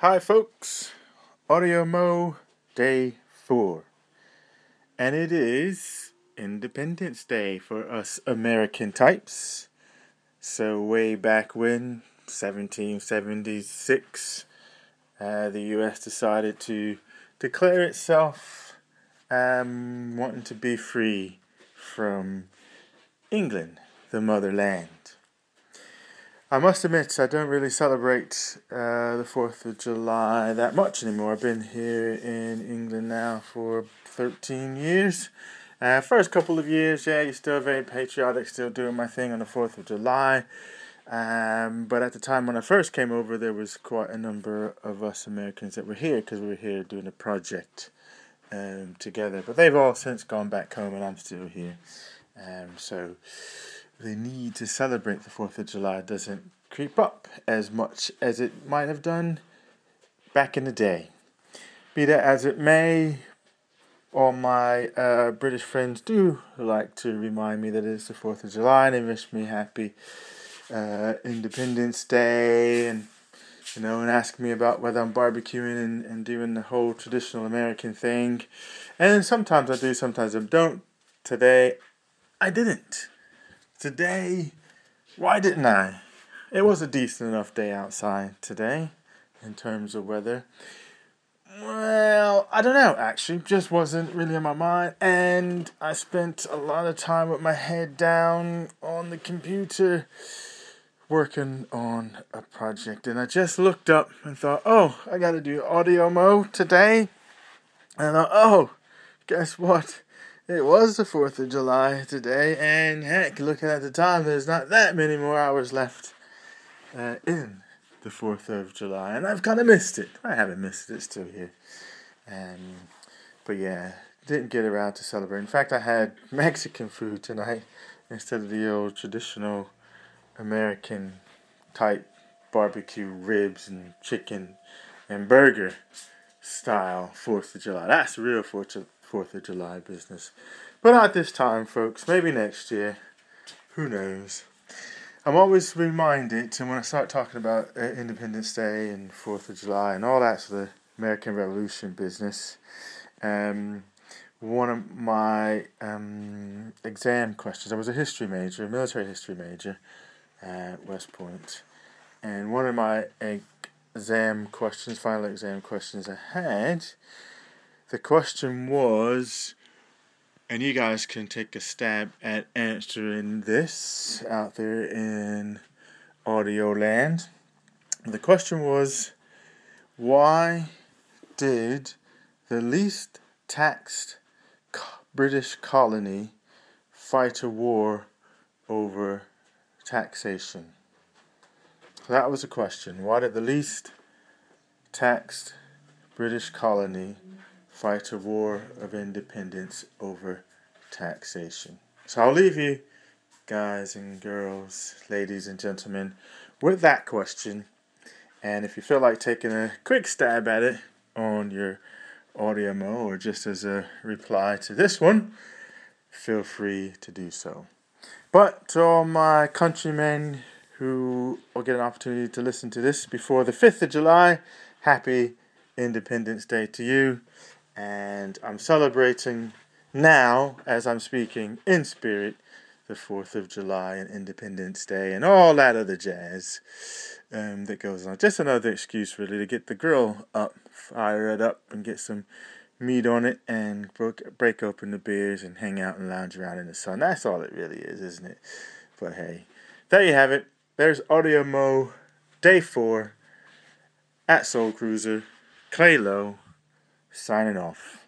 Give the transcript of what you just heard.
Hi, folks. Audio Mo Day 4. And it is Independence Day for us American types. So, way back when, 1776, uh, the US decided to declare itself um, wanting to be free from England, the motherland. I must admit, I don't really celebrate uh, the 4th of July that much anymore. I've been here in England now for 13 years. Uh, first couple of years, yeah, you're still very patriotic, still doing my thing on the 4th of July. Um, but at the time when I first came over, there was quite a number of us Americans that were here because we were here doing a project um, together. But they've all since gone back home, and I'm still here. Um, so the need to celebrate the 4th of July doesn't creep up as much as it might have done back in the day. Be that as it may, all my uh, British friends do like to remind me that it's the 4th of July and they wish me happy uh, Independence Day and you know, and ask me about whether I'm barbecuing and, and doing the whole traditional American thing. And sometimes I do, sometimes I don't. Today, I didn't. Today, why didn't I? It was a decent enough day outside today in terms of weather. Well, I don't know actually, just wasn't really in my mind, and I spent a lot of time with my head down on the computer working on a project, and I just looked up and thought, oh, I gotta do audio mo today, and I thought, oh, guess what? It was the 4th of July today, and heck, looking at the time, there's not that many more hours left uh, in the 4th of July, and I've kind of missed it. I haven't missed it, it's still here. Um, but yeah, didn't get around to celebrate. In fact, I had Mexican food tonight instead of the old traditional American type barbecue ribs and chicken and burger style 4th of July. That's real 4th of Fourth of July business. But not this time, folks. Maybe next year. Who knows? I'm always reminded, and when I start talking about uh, Independence Day and Fourth of July and all that sort of American Revolution business, um, one of my um, exam questions. I was a history major, a military history major at West Point, and one of my exam questions, final exam questions I had the question was, and you guys can take a stab at answering this out there in audio land. The question was, why did the least taxed British colony fight a war over taxation? That was a question. Why did the least taxed British colony fight a war of independence over taxation. So I'll leave you, guys and girls, ladies and gentlemen, with that question. And if you feel like taking a quick stab at it on your audio mo or just as a reply to this one, feel free to do so. But to all my countrymen who will get an opportunity to listen to this before the 5th of July, happy Independence Day to you and I'm celebrating now as I'm speaking in spirit the 4th of July and Independence Day and all that other jazz um, that goes on. Just another excuse, really, to get the grill up, fire it up, and get some meat on it and break, break open the beers and hang out and lounge around in the sun. That's all it really is, isn't it? But hey, there you have it. There's Audio Mo, day four, at Soul Cruiser, Clay Low signing off.